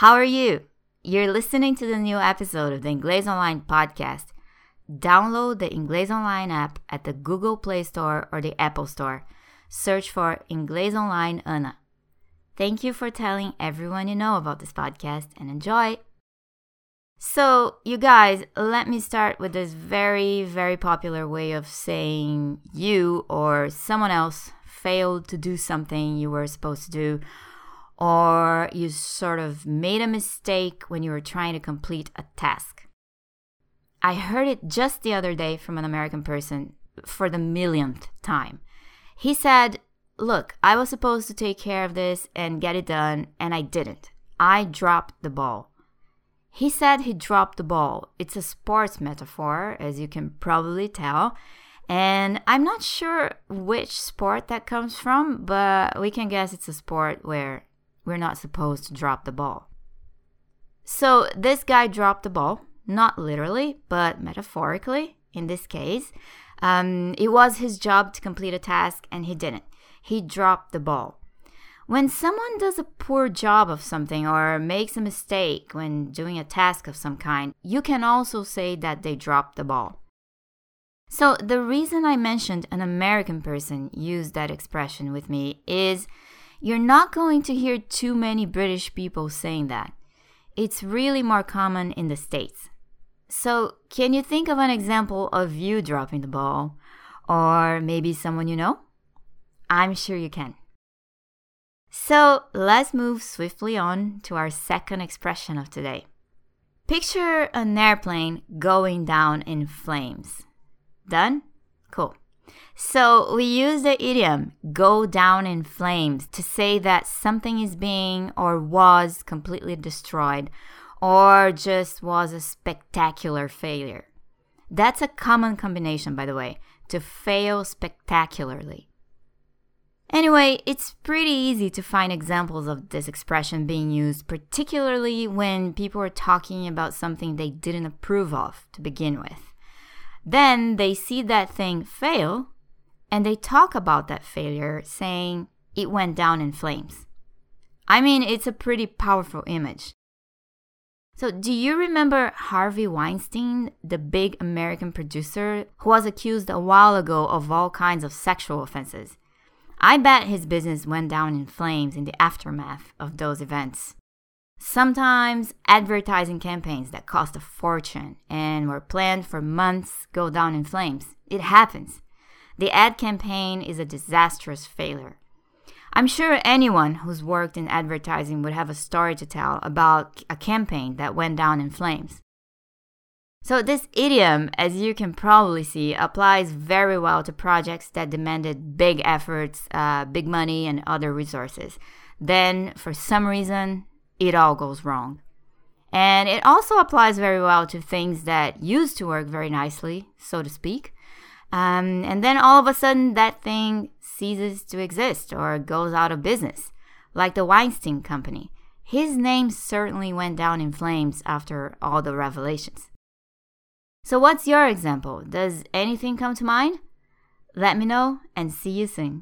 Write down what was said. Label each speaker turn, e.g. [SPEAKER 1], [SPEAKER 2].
[SPEAKER 1] How are you? You're listening to the new episode of the Inglés Online podcast. Download the Inglés Online app at the Google Play Store or the Apple Store. Search for Inglés Online Ana. Thank you for telling everyone you know about this podcast and enjoy. So, you guys, let me start with this very, very popular way of saying you or someone else failed to do something you were supposed to do, or you sort of made a mistake when you were trying to complete a task. I heard it just the other day from an American person for the millionth time. He said, Look, I was supposed to take care of this and get it done, and I didn't. I dropped the ball. He said he dropped the ball. It's a sports metaphor, as you can probably tell. And I'm not sure which sport that comes from, but we can guess it's a sport where we're not supposed to drop the ball. So this guy dropped the ball, not literally, but metaphorically in this case. Um, it was his job to complete a task and he didn't. He dropped the ball. When someone does a poor job of something or makes a mistake when doing a task of some kind, you can also say that they dropped the ball. So, the reason I mentioned an American person used that expression with me is you're not going to hear too many British people saying that. It's really more common in the States. So, can you think of an example of you dropping the ball? Or maybe someone you know? I'm sure you can. So let's move swiftly on to our second expression of today. Picture an airplane going down in flames. Done? Cool. So we use the idiom go down in flames to say that something is being or was completely destroyed or just was a spectacular failure. That's a common combination, by the way, to fail spectacularly. Anyway, it's pretty easy to find examples of this expression being used, particularly when people are talking about something they didn't approve of to begin with. Then they see that thing fail and they talk about that failure, saying it went down in flames. I mean, it's a pretty powerful image. So, do you remember Harvey Weinstein, the big American producer who was accused a while ago of all kinds of sexual offenses? I bet his business went down in flames in the aftermath of those events. Sometimes advertising campaigns that cost a fortune and were planned for months go down in flames. It happens. The ad campaign is a disastrous failure. I'm sure anyone who's worked in advertising would have a story to tell about a campaign that went down in flames. So, this idiom, as you can probably see, applies very well to projects that demanded big efforts, uh, big money, and other resources. Then, for some reason, it all goes wrong. And it also applies very well to things that used to work very nicely, so to speak. Um, and then all of a sudden, that thing ceases to exist or goes out of business, like the Weinstein Company. His name certainly went down in flames after all the revelations. So, what's your example? Does anything come to mind? Let me know and see you soon.